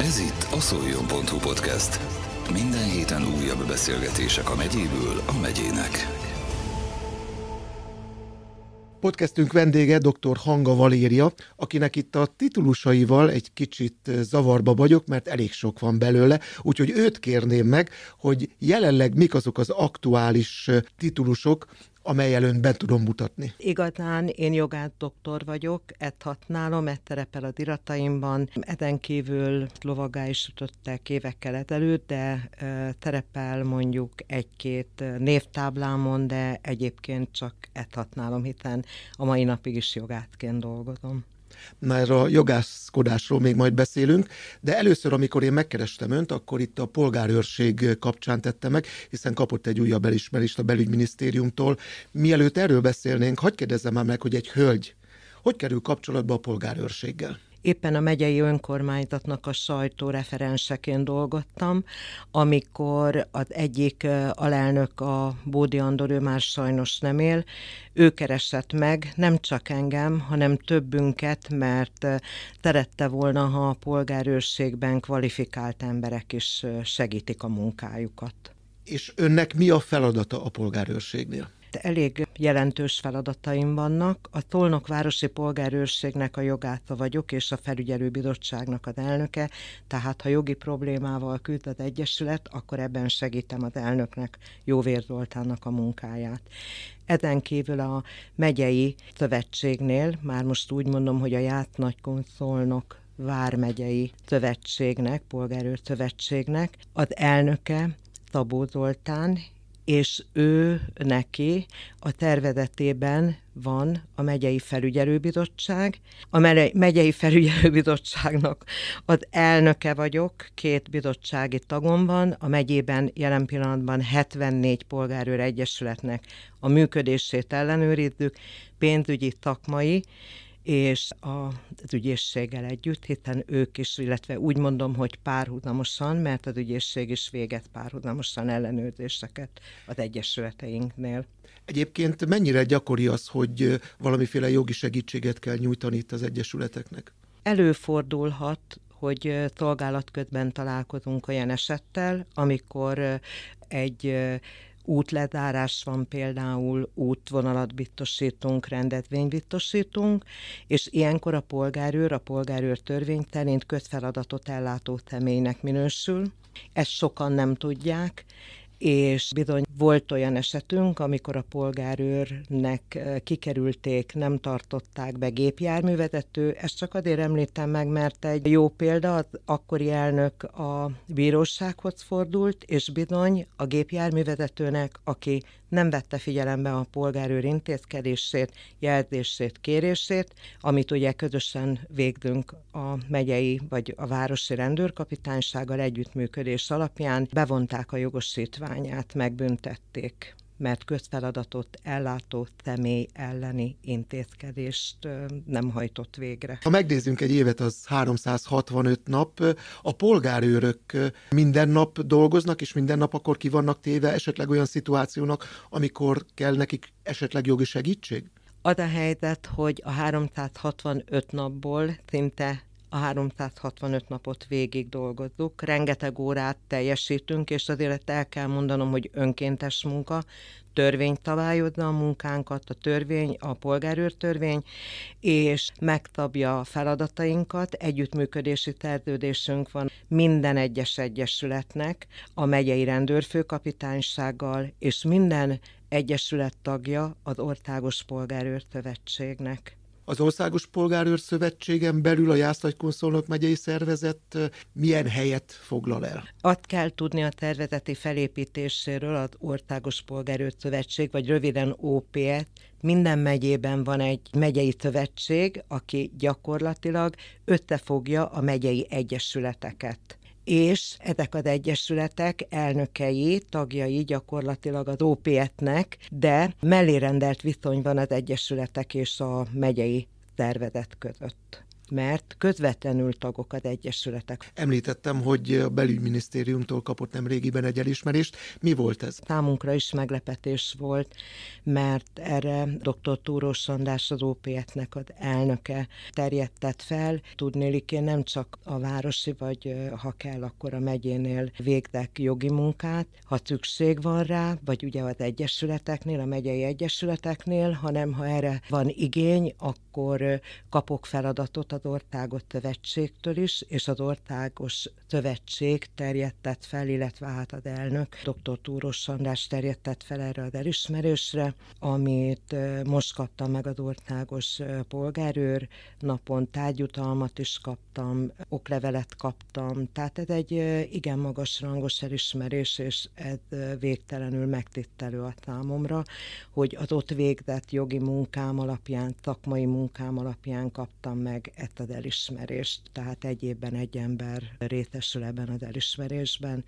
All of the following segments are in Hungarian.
Ez itt a szoljon.hu podcast. Minden héten újabb beszélgetések a megyéből a megyének. Podcastünk vendége dr. Hanga Valéria, akinek itt a titulusaival egy kicsit zavarba vagyok, mert elég sok van belőle, úgyhogy őt kérném meg, hogy jelenleg mik azok az aktuális titulusok, amely előn be tudom mutatni. Igazán én jogát doktor vagyok, hatnálom, ett terepel a dirataimban. Eden kívül lovagá is ütöttek évekkel ezelőtt, de terepel mondjuk egy-két névtáblámon, de egyébként csak ett hatnálom, hiszen a mai napig is jogátként dolgozom már a jogászkodásról még majd beszélünk, de először, amikor én megkerestem önt, akkor itt a polgárőrség kapcsán tette meg, hiszen kapott egy újabb elismerést a belügyminisztériumtól. Mielőtt erről beszélnénk, hagyd kérdezzem már meg, hogy egy hölgy hogy kerül kapcsolatba a polgárőrséggel? Éppen a megyei önkormányzatnak a sajtóreferenseként dolgottam, amikor az egyik alelnök, a Bódi Andor, ő már sajnos nem él, ő keresett meg nem csak engem, hanem többünket, mert szerette volna, ha a polgárőrségben kvalifikált emberek is segítik a munkájukat. És önnek mi a feladata a polgárőrségnél? Elég jelentős feladataim vannak. A Tolnok Városi Polgárőrségnek a jogáta vagyok, és a felügyelőbizottságnak az elnöke, tehát ha jogi problémával küld az Egyesület, akkor ebben segítem az elnöknek, Jóvér Zoltánnak a munkáját. Ezen kívül a megyei szövetségnél, már most úgy mondom, hogy a Ját Nagykonszolnok Vármegyei Szövetségnek, Polgárőr Szövetségnek az elnöke Szabó Zoltán, és ő neki a tervezetében van a megyei felügyelőbizottság. A megyei felügyelőbizottságnak az elnöke vagyok, két bizottsági tagom van, a megyében jelen pillanatban 74 polgárőr egyesületnek a működését ellenőrizzük, pénzügyi, szakmai, és az ügyészséggel együtt, hiszen ők is, illetve úgy mondom, hogy párhuzamosan, mert az ügyészség is véget párhuzamosan ellenőrzéseket az egyesületeinknél. Egyébként mennyire gyakori az, hogy valamiféle jogi segítséget kell nyújtani itt az egyesületeknek? Előfordulhat, hogy szolgálatközben találkozunk olyan esettel, amikor egy útlezárás van például, útvonalat biztosítunk, rendezvényt biztosítunk, és ilyenkor a polgárőr, a polgárőr törvény szerint közfeladatot ellátó személynek minősül. Ezt sokan nem tudják, és bizony volt olyan esetünk, amikor a polgárőrnek eh, kikerülték, nem tartották be gépjárművezető. Ezt csak azért említem meg, mert egy jó példa, az akkori elnök a bírósághoz fordult, és bizony a gépjárművezetőnek, aki nem vette figyelembe a polgárőr intézkedését, jelzését, kérését, amit ugye közösen végzünk a megyei vagy a városi rendőrkapitánysággal együttműködés alapján, bevonták a jogosítványát, megbüntették mert közfeladatot ellátó személy elleni intézkedést nem hajtott végre. Ha megnézzünk egy évet, az 365 nap. A polgárőrök minden nap dolgoznak, és minden nap akkor ki vannak téve esetleg olyan szituációnak, amikor kell nekik esetleg jogi segítség? Az a helyzet, hogy a 365 napból szinte a 365 napot végig dolgozzuk, rengeteg órát teljesítünk, és azért el kell mondanom, hogy önkéntes munka, törvény szabályozza a munkánkat, a törvény, a polgárőrtörvény, és megtabja a feladatainkat, együttműködési szerződésünk van minden egyes egyesületnek, a megyei rendőrfőkapitánysággal, és minden egyesület tagja az Országos Polgárőrszövetségnek. Az Országos Polgárőr Szövetségen belül a Jászlagykonszolnok megyei szervezet milyen helyet foglal el? Azt kell tudni a tervezeti felépítéséről az Országos Polgárőr Szövetség, vagy röviden OPS, minden megyében van egy megyei szövetség, aki gyakorlatilag összefogja a megyei egyesületeket és ezek az egyesületek elnökei, tagjai gyakorlatilag az OPS-nek, de mellérendelt viszony van az egyesületek és a megyei szervezet között. Mert közvetlenül tagok az egyesületek. Említettem, hogy a belügyminisztériumtól kapott nem régiben egy elismerést. Mi volt ez? Számunkra is meglepetés volt, mert erre dr. Túrós András az OPS-nek az elnöke terjedtett fel. Tudnélik, én nem csak a városi, vagy ha kell, akkor a megyénél végdek jogi munkát, ha szükség van rá, vagy ugye az egyesületeknél, a megyei egyesületeknél, hanem ha erre van igény, akkor kapok feladatot az országos szövetségtől is, és az országos szövetség terjedtett fel, illetve hát az elnök, dr. Túros András terjedtett fel erre az elismerésre, amit most kaptam meg az országos polgárőr, napon tárgyutalmat is kaptam, oklevelet kaptam, tehát ez egy igen magas rangos elismerés, és ez végtelenül megtittelő a számomra, hogy az ott végzett jogi munkám alapján, szakmai munkám alapján kaptam meg ezt az elismerést, tehát egy évben egy ember részesül ebben az elismerésben,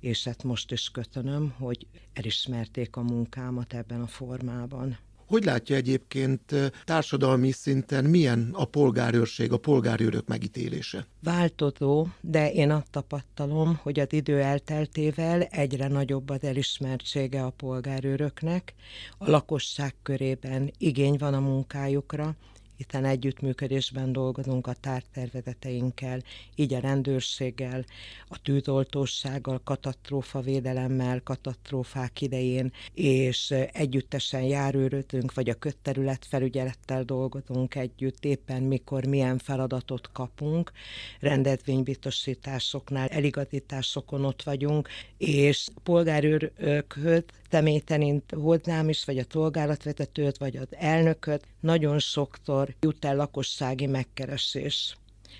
és ezt most is köszönöm, hogy elismerték a munkámat ebben a formában. Hogy látja egyébként társadalmi szinten milyen a polgárőrség, a polgárőrök megítélése? Változó, de én azt tapasztalom, hogy az idő elteltével egyre nagyobb az elismertsége a polgárőröknek. A lakosság körében igény van a munkájukra, hiszen együttműködésben dolgozunk a tártervezeteinkkel, így a rendőrséggel, a tűzoltósággal, katasztrófavédelemmel, katasztrófák idején, és együttesen járőrötünk, vagy a kötterület felügyelettel dolgozunk együtt, éppen mikor milyen feladatot kapunk, rendezvénybiztosításoknál, eligazításokon ott vagyunk, és polgárőrökhöz személytenint hozzám is, vagy a szolgálatvezetőt, vagy az elnököt, nagyon sokszor jut el lakossági megkeresés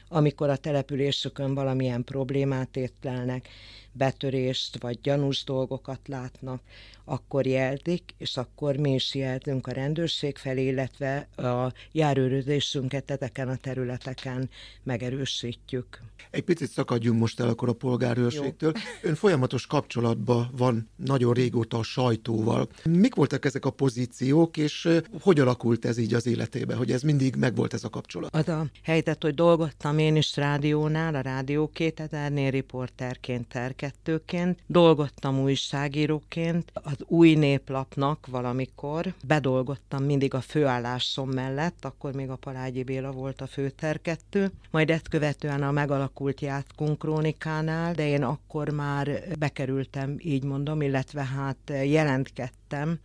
amikor a településükön valamilyen problémát étlelnek, betörést vagy gyanús dolgokat látnak, akkor jelzik, és akkor mi is jelzünk a rendőrség felé, illetve a járőrözésünket ezeken a területeken megerősítjük. Egy picit szakadjunk most el akkor a polgárőrségtől. Jó. Ön folyamatos kapcsolatban van nagyon régóta a sajtóval. Mik voltak ezek a pozíciók, és hogy alakult ez így az életébe, hogy ez mindig megvolt ez a kapcsolat? Az a helyzet, hogy dolgoztam én is rádiónál, a Rádió 2000-nél riporterként, terkettőként, dolgoztam újságíróként, az új néplapnak valamikor. Bedolgoztam mindig a főállásom mellett, akkor még a Palágyi Béla volt a főterkettő, majd ezt követően a megalakult Jászkunk krónikánál, de én akkor már bekerültem, így mondom, illetve hát jelentkedtem,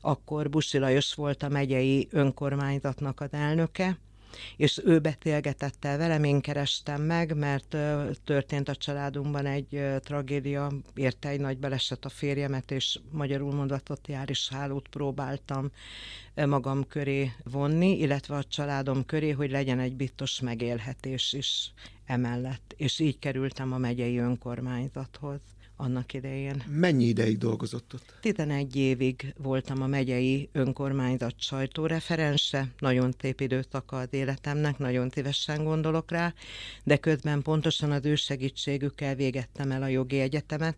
akkor Busi Lajos volt a megyei önkormányzatnak az elnöke, és ő beszélgetett el velem, én kerestem meg, mert történt a családunkban egy tragédia, érte egy nagy baleset a férjemet, és magyarul mondatot jár is hálót próbáltam magam köré vonni, illetve a családom köré, hogy legyen egy biztos megélhetés is emellett. És így kerültem a megyei önkormányzathoz annak idején. Mennyi ideig dolgozott ott? 11 évig voltam a megyei önkormányzat sajtóreferense, nagyon szép időszaka az életemnek, nagyon szívesen gondolok rá, de közben pontosan az ő segítségükkel végettem el a jogi egyetemet,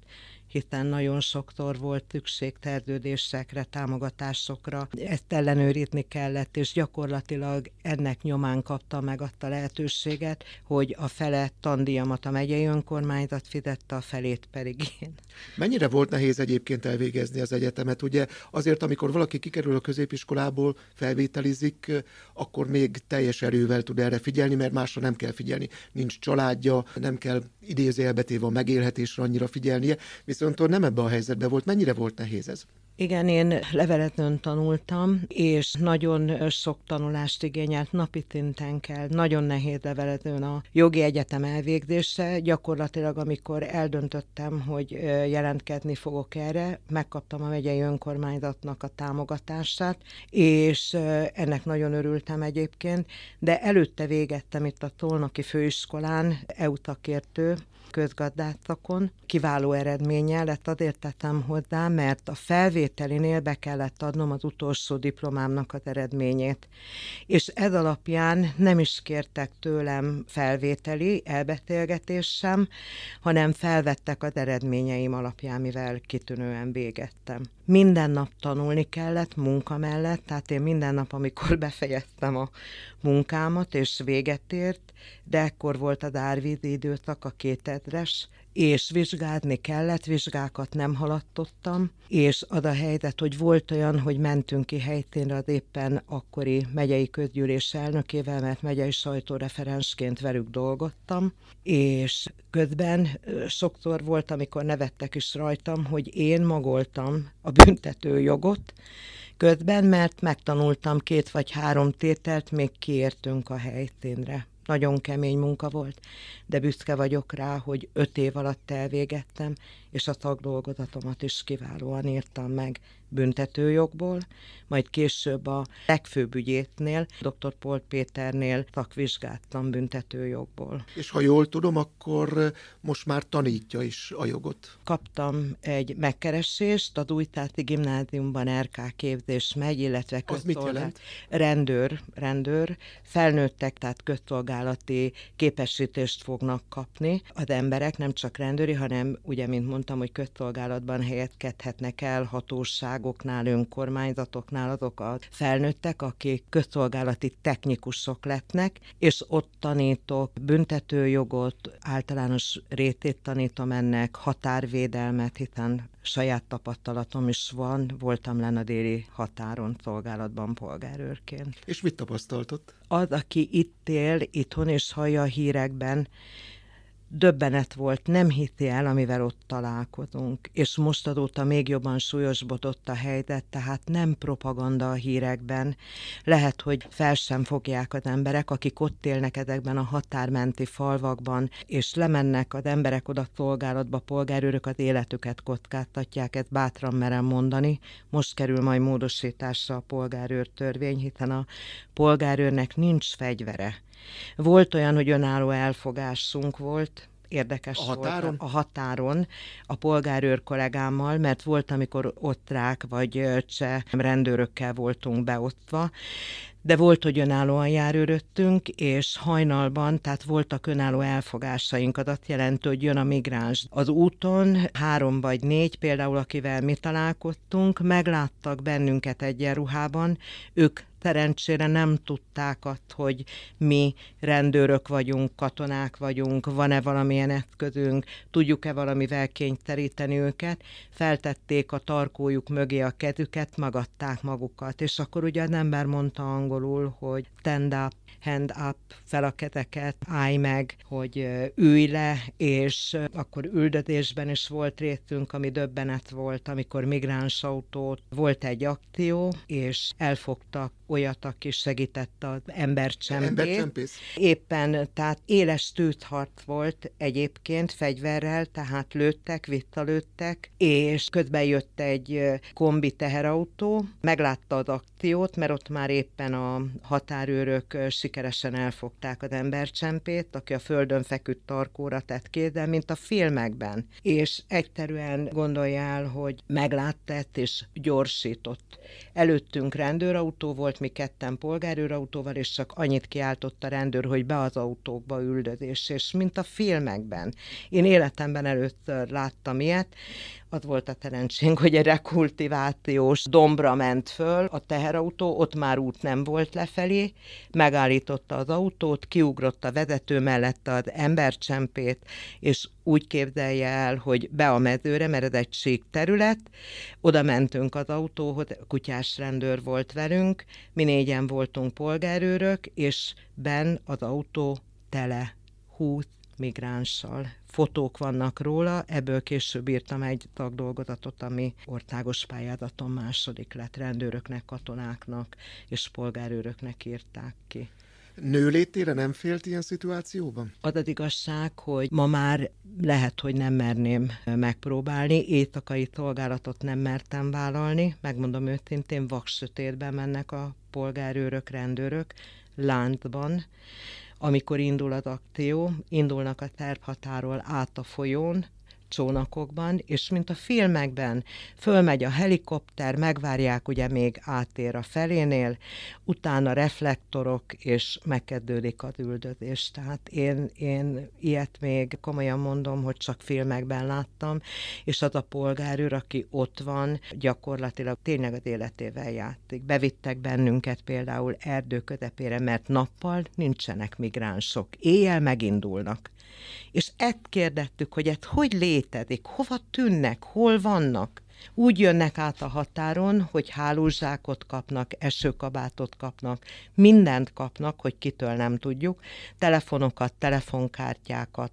hiszen nagyon sokszor volt szükség szerződésekre, támogatásokra. Ezt ellenőrizni kellett, és gyakorlatilag ennek nyomán kapta meg azt a lehetőséget, hogy a fele tandíjamat a megyei önkormányzat fizette, a felét pedig én. Mennyire volt nehéz egyébként elvégezni az egyetemet? Ugye azért, amikor valaki kikerül a középiskolából, felvételizik, akkor még teljes erővel tud erre figyelni, mert másra nem kell figyelni. Nincs családja, nem kell idézőjelbetéve a megélhetésre annyira figyelnie, viszont nem ebbe a helyzetbe volt. Mennyire volt nehéz ez? Igen, én leveletön tanultam, és nagyon sok tanulást igényelt, napi szinten kell, nagyon nehéz leveletön a jogi egyetem elvégzése. Gyakorlatilag, amikor eldöntöttem, hogy jelentkezni fogok erre, megkaptam a megyei önkormányzatnak a támogatását, és ennek nagyon örültem egyébként, de előtte végettem itt a Tolnoki Főiskolán, EU szakértő, közgazdászakon. Kiváló eredménye lett, azért tettem hozzá, mert a felvételinél be kellett adnom az utolsó diplomámnak az eredményét. És ez alapján nem is kértek tőlem felvételi elbetélgetés sem, hanem felvettek az eredményeim alapján, mivel kitűnően végettem. minden nap tanulni kellett munka mellett, tehát én minden nap, amikor befejeztem a munkámat, és véget ért, de ekkor volt a Dárvídi időszak, a kétedres, és vizsgálni kellett, vizsgákat nem haladtottam, és ad a helyzet, hogy volt olyan, hogy mentünk ki helyténre az éppen akkori megyei közgyűlés elnökével, mert megyei sajtóreferensként velük dolgottam, és közben sokszor volt, amikor nevettek is rajtam, hogy én magoltam a büntető jogot, közben, mert megtanultam két vagy három tételt, még kiértünk a helyszínre nagyon kemény munka volt, de büszke vagyok rá, hogy öt év alatt elvégettem, és a tagdolgozatomat is kiválóan írtam meg büntetőjogból, majd később a legfőbb ügyétnél, dr. Pol Péternél szakvizsgáltam büntetőjogból. És ha jól tudom, akkor most már tanítja is a jogot. Kaptam egy megkeresést, az Újtáti Gimnáziumban RK képzés megy, illetve közszolgálat. Rendőr, rendőr, felnőttek, tehát közszolgálati képesítést fognak kapni az emberek, nem csak rendőri, hanem ugye, mint mondtam, hogy közszolgálatban helyezkedhetnek el hatóságoknál, önkormányzatoknál azok a felnőttek, akik közszolgálati technikusok lettnek, és ott tanítok büntetőjogot, általános rétét tanítom ennek, határvédelmet, hiszen saját tapasztalatom is van, voltam lenne a déli határon szolgálatban polgárőrként. És mit tapasztaltott? Az, aki itt él, itthon és hallja a hírekben, döbbenet volt, nem hitti el, amivel ott találkozunk, és most adóta még jobban súlyosbodott a helyzet, tehát nem propaganda a hírekben. Lehet, hogy fel sem fogják az emberek, akik ott élnek ezekben a határmenti falvakban, és lemennek az emberek oda szolgálatba, polgárőrök az életüket kockáztatják, ezt bátran merem mondani. Most kerül majd módosításra a polgárőr törvény, hiszen a polgárőrnek nincs fegyvere volt olyan, hogy önálló elfogásunk volt, érdekes a határon? volt a határon a polgárőr kollégámmal, mert volt, amikor ottrák vagy cseh rendőrökkel voltunk beosztva, de volt, hogy önállóan járőröttünk, és hajnalban, tehát voltak önálló elfogásaink, az azt jelenti, hogy jön a migráns. Az úton három vagy négy, például akivel mi találkoztunk, megláttak bennünket egyenruhában, ők szerencsére nem tudták azt, hogy mi rendőrök vagyunk, katonák vagyunk, van-e valamilyen eszközünk, tudjuk-e valamivel kényszeríteni őket, feltették a tarkójuk mögé a kezüket, magadták magukat, és akkor ugye az ember mondta angolul, hogy stand up, hand up, fel a kezeket, állj meg, hogy ülj le, és akkor üldözésben is volt részünk, ami döbbenet volt, amikor migráns autót volt egy akció, és elfogtak olyat, aki segített az embercsempét. Embercsempész. Éppen, tehát éles tűzharc volt egyébként fegyverrel, tehát lőttek, visszalőttek, és közben jött egy kombi teherautó, meglátta az akciót, mert ott már éppen a határőrök sikeresen elfogták az embercsempét, aki a földön feküdt tarkóra tett kézzel, mint a filmekben. És egyszerűen gondoljál, hogy meglátta és gyorsított. Előttünk rendőrautó volt, mi ketten polgárőrautóval, és csak annyit kiáltott a rendőr, hogy be az autókba üldözés, és mint a filmekben. Én életemben először láttam ilyet, az volt a szerencsénk, hogy egy rekultivációs dombra ment föl a teherautó, ott már út nem volt lefelé, megállította az autót, kiugrott a vezető mellett az embercsempét, és úgy képzelje el, hogy be a mezőre, mert ez egy sík terület, oda mentünk az autóhoz, kutyás rendőr volt velünk, mi négyen voltunk polgárőrök, és ben az autó tele 20 migránssal. Fotók vannak róla, ebből később írtam egy tagdolgozatot, ami országos pályázaton második lett rendőröknek, katonáknak és polgárőröknek írták ki. Nőlétére nem félt ilyen szituációban? Az az igazság, hogy ma már lehet, hogy nem merném megpróbálni, éjszakai szolgálatot nem mertem vállalni, megmondom őszintén, vaksötétben mennek a polgárőrök, rendőrök, láncban, amikor indul az akció, indulnak a tervhatáról át a folyón, csónakokban, és mint a filmekben, fölmegy a helikopter, megvárják, ugye még átér a felénél, utána reflektorok, és megkezdődik az üldözés. Tehát én, én ilyet még komolyan mondom, hogy csak filmekben láttam, és az a polgárőr, aki ott van, gyakorlatilag tényleg az életével játszik. Bevittek bennünket például erdő közepére, mert nappal nincsenek migránsok, éjjel megindulnak. És ezt kérdettük, hogy ez hogy létezik, hova tűnnek, hol vannak. Úgy jönnek át a határon, hogy hálózsákot kapnak, esőkabátot kapnak, mindent kapnak, hogy kitől nem tudjuk, telefonokat, telefonkártyákat,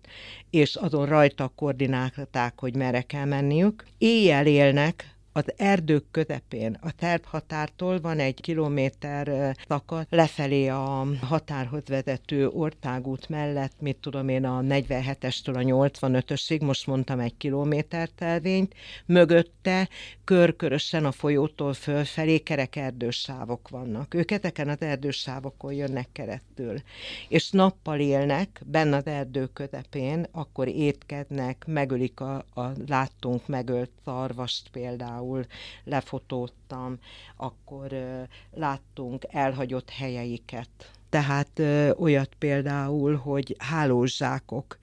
és azon rajta koordinálták, hogy merre kell menniük. Éjjel élnek, az erdők közepén, a tervhatártól van egy kilométer szakasz lefelé a határhoz vezető ortágút mellett, mit tudom én, a 47-estől a 85-ösig, most mondtam egy kilométer tervényt, mögötte körkörösen a folyótól fölfelé kerek erdősávok vannak. Ők ezeken az erdősávokon jönnek keresztül. És nappal élnek, benne az erdő közepén, akkor étkednek, megölik a, a láttunk megölt szarvast például, például lefotóztam, akkor láttunk elhagyott helyeiket. Tehát olyat például, hogy hálózsákok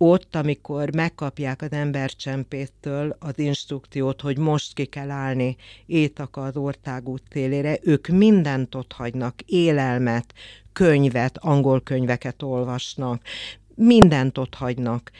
ott, amikor megkapják az embercsempéttől az instrukciót, hogy most ki kell állni Éjtaka az országút télére, ők mindent ott hagynak, élelmet, könyvet, angol könyveket olvasnak, mindent ott hagynak,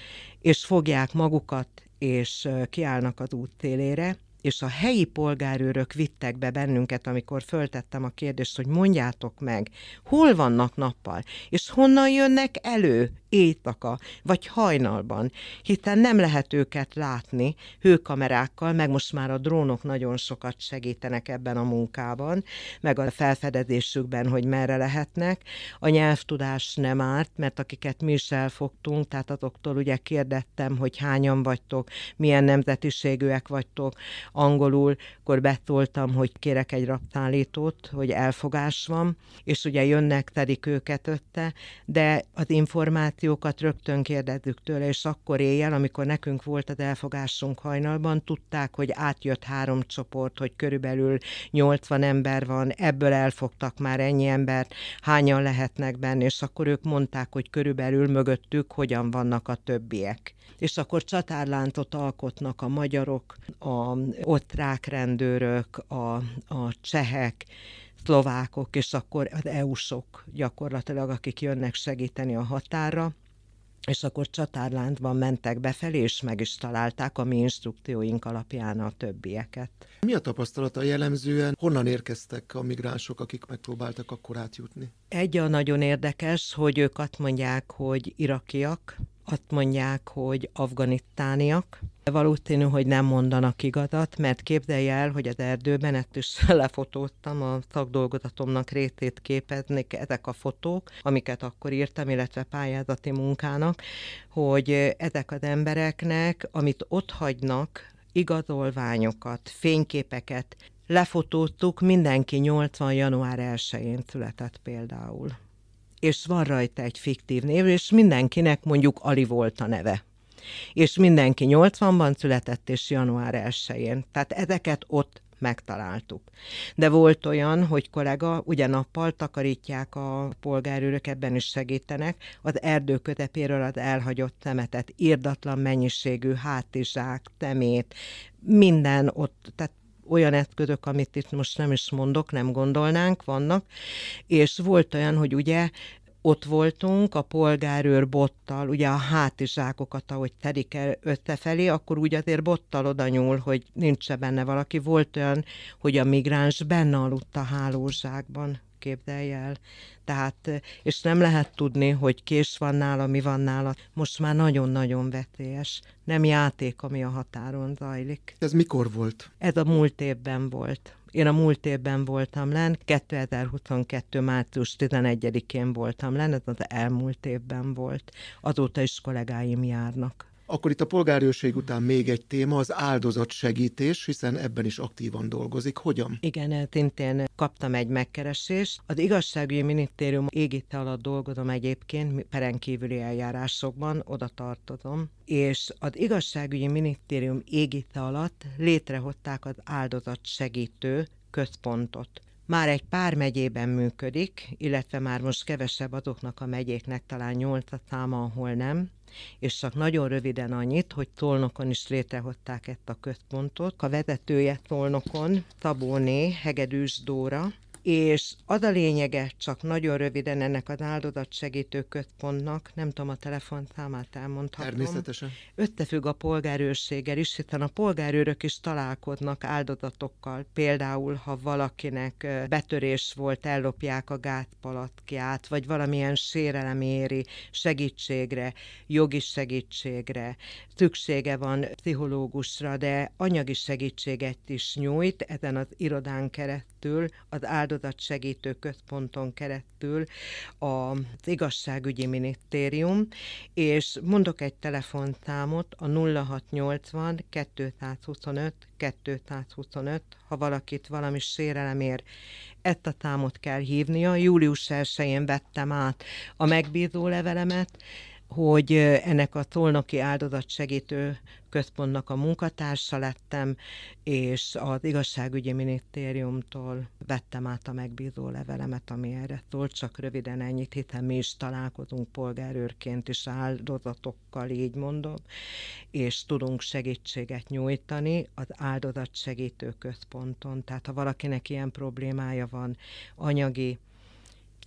és fogják magukat, és kiállnak az út télére, és a helyi polgárőrök vittek be bennünket, amikor föltettem a kérdést, hogy mondjátok meg, hol vannak nappal, és honnan jönnek elő éjszaka, vagy hajnalban, hiszen nem lehet őket látni hőkamerákkal, meg most már a drónok nagyon sokat segítenek ebben a munkában, meg a felfedezésükben, hogy merre lehetnek. A nyelvtudás nem árt, mert akiket mi is elfogtunk, tehát azoktól ugye kérdettem, hogy hányan vagytok, milyen nemzetiségűek vagytok, angolul, akkor betoltam, hogy kérek egy raptállítót, hogy elfogás van, és ugye jönnek, tedik őket ötte, de az információkat rögtön kérdezzük tőle, és akkor éjjel, amikor nekünk volt az elfogásunk hajnalban, tudták, hogy átjött három csoport, hogy körülbelül 80 ember van, ebből elfogtak már ennyi embert, hányan lehetnek benne, és akkor ők mondták, hogy körülbelül mögöttük hogyan vannak a többiek és akkor csatárlántot alkotnak a magyarok, a osztrák rendőrök, a, a csehek, szlovákok, és akkor az EU-sok gyakorlatilag, akik jönnek segíteni a határa, és akkor csatárlántban mentek befelé, és meg is találták a mi instrukcióink alapján a többieket. Mi a tapasztalata jellemzően? Honnan érkeztek a migránsok, akik megpróbáltak akkor átjutni? Egy a nagyon érdekes, hogy ők azt mondják, hogy irakiak, azt mondják, hogy afganitániak. Valószínű, hogy nem mondanak igazat, mert képzelj el, hogy az erdőben, ezt is lefotóztam, a szakdolgozatomnak részét képeznék ezek a fotók, amiket akkor írtam, illetve pályázati munkának, hogy ezek az embereknek, amit ott hagynak, igazolványokat, fényképeket, lefotóztuk, mindenki 80. január 1-én született például és van rajta egy fiktív név, és mindenkinek mondjuk Ali volt a neve. És mindenki 80-ban született, és január 1-én. Tehát ezeket ott megtaláltuk. De volt olyan, hogy kollega ugye nappal takarítják a polgárőrök, ebben is segítenek, az erdő közepéről az elhagyott szemetet, írdatlan mennyiségű hátizsák, temét, minden ott, tehát olyan eszközök, amit itt most nem is mondok, nem gondolnánk, vannak, és volt olyan, hogy ugye ott voltunk a polgárőr bottal, ugye a hátizsákokat, ahogy tedik el összefelé, akkor úgy azért bottal oda nyúl, hogy nincs benne valaki. Volt olyan, hogy a migráns benne aludt a hálózsákban, képzelj el. Tehát, és nem lehet tudni, hogy kés van nála, mi van nála. Most már nagyon-nagyon vetélyes. Nem játék, ami a határon zajlik. Ez mikor volt? Ez a múlt évben volt. Én a múlt évben voltam len, 2022. március 11-én voltam len, ez az elmúlt évben volt. Azóta is kollégáim járnak. Akkor itt a polgárőrség után még egy téma, az áldozatsegítés, hiszen ebben is aktívan dolgozik. Hogyan? Igen, szintén kaptam egy megkeresést. Az igazságügyi minisztérium égite alatt dolgozom egyébként, perenkívüli eljárásokban, oda tartozom, és az igazságügyi minisztérium égite alatt létrehozták az áldozatsegítő központot már egy pár megyében működik, illetve már most kevesebb azoknak a megyéknek, talán nyolc a száma, ahol nem, és csak nagyon röviden annyit, hogy Tolnokon is létrehozták ezt a központot. A vezetője Tolnokon, Tabóné, Hegedűs Dóra, és az a lényege, csak nagyon röviden ennek az áldozatsegítő központnak, nem tudom a telefonszámát elmondhatom. Természetesen. Összefügg a polgárőrséggel is, hiszen a polgárőrök is találkoznak áldozatokkal. Például, ha valakinek betörés volt, ellopják a gátpalatkját, vagy valamilyen sérelem éri segítségre, jogi segítségre, szüksége van pszichológusra, de anyagi segítséget is nyújt ezen az irodán keresztül, az áldozat segítő központon keresztül az igazságügyi minisztérium, és mondok egy telefonszámot, a 0680 225 225, ha valakit valami sérelem ér, ezt a számot kell hívnia. Július 1-én vettem át a megbízó levelemet, hogy ennek a Tolnoki áldozatsegítő központnak a munkatársa lettem, és az igazságügyi minisztériumtól vettem át a megbízó levelemet, ami erre szólt, csak röviden ennyit, hiszen mi is találkozunk polgárőrként is áldozatokkal, így mondom, és tudunk segítséget nyújtani az áldozatsegítő központon. Tehát ha valakinek ilyen problémája van, anyagi,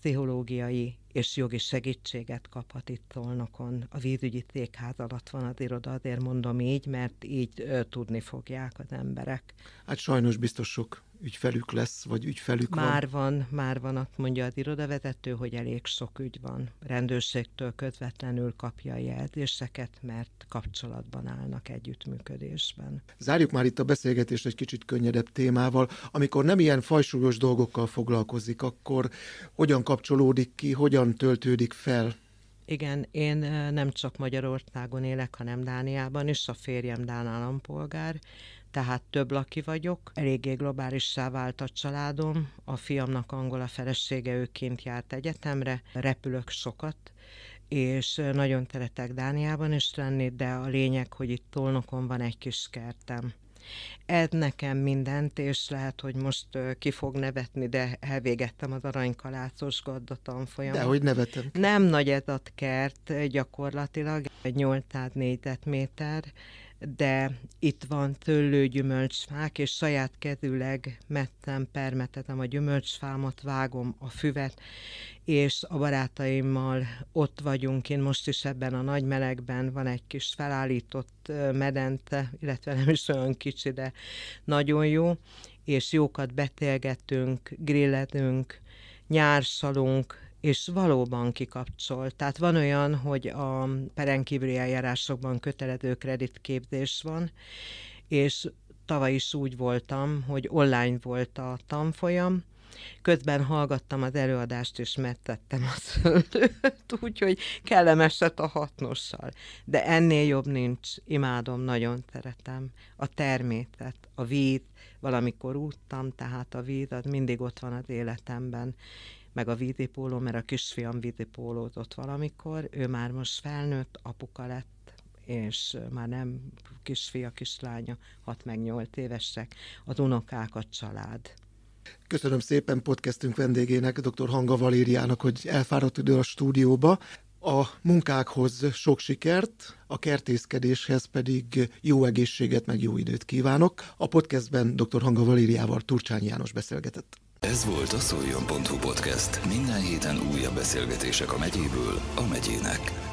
pszichológiai és jogi segítséget kaphat itt Tolnokon. A vízügyi székház alatt van az iroda, azért mondom így, mert így ö, tudni fogják az emberek. Hát sajnos biztos sok ügyfelük lesz, vagy ügyfelük már van. van. Már van, azt mondja az irodavezető, hogy elég sok ügy van. Rendőrségtől közvetlenül kapja a jelzéseket, mert kapcsolatban állnak együttműködésben. Zárjuk már itt a beszélgetést egy kicsit könnyedebb témával. Amikor nem ilyen fajsúlyos dolgokkal foglalkozik, akkor hogyan kapcsolódik ki, hogyan töltődik fel? Igen, én nem csak Magyarországon élek, hanem Dániában is, a férjem Dán állampolgár, tehát több laki vagyok, eléggé globálissá vált a családom, a fiamnak angol a felesége, ő kint járt egyetemre, repülök sokat, és nagyon szeretek Dániában is lenni, de a lényeg, hogy itt Tolnokon van egy kis kertem. Ez nekem mindent, és lehet, hogy most ki fog nevetni, de elvégettem az aranykalácos gaddatanfolyamot. De hogy nevetem. Nem nagy ez a kert gyakorlatilag, egy 800 négyzetméter, de itt van szőlő gyümölcsfák, és saját kezűleg mettem, permetetem a gyümölcsfámat, vágom a füvet, és a barátaimmal ott vagyunk, én most is ebben a nagy melegben van egy kis felállított medence, illetve nem is olyan kicsi, de nagyon jó, és jókat betélgetünk, grillezünk, nyársalunk, és valóban kikapcsol. Tehát van olyan, hogy a perenkívüli eljárásokban kötelező kreditképzés van, és tavaly is úgy voltam, hogy online volt a tanfolyam, Közben hallgattam az előadást, és mettettem a szőlőt, úgyhogy kellemes lett a hatnossal. De ennél jobb nincs. Imádom, nagyon szeretem. A természet, a víz, valamikor úttam, tehát a víz az mindig ott van az életemben meg a vízipóló, mert a kisfiam vízipólózott valamikor, ő már most felnőtt, apuka lett, és már nem kisfia, kislánya, 6 meg 8 évesek, az unokák a család. Köszönöm szépen podcastünk vendégének, dr. Hanga Valériának, hogy elfáradt idő a stúdióba. A munkákhoz sok sikert, a kertészkedéshez pedig jó egészséget, meg jó időt kívánok. A podcastben dr. Hanga Valériával Turcsányi János beszélgetett. Ez volt a szoljon.hu podcast. Minden héten újabb beszélgetések a megyéből a megyének.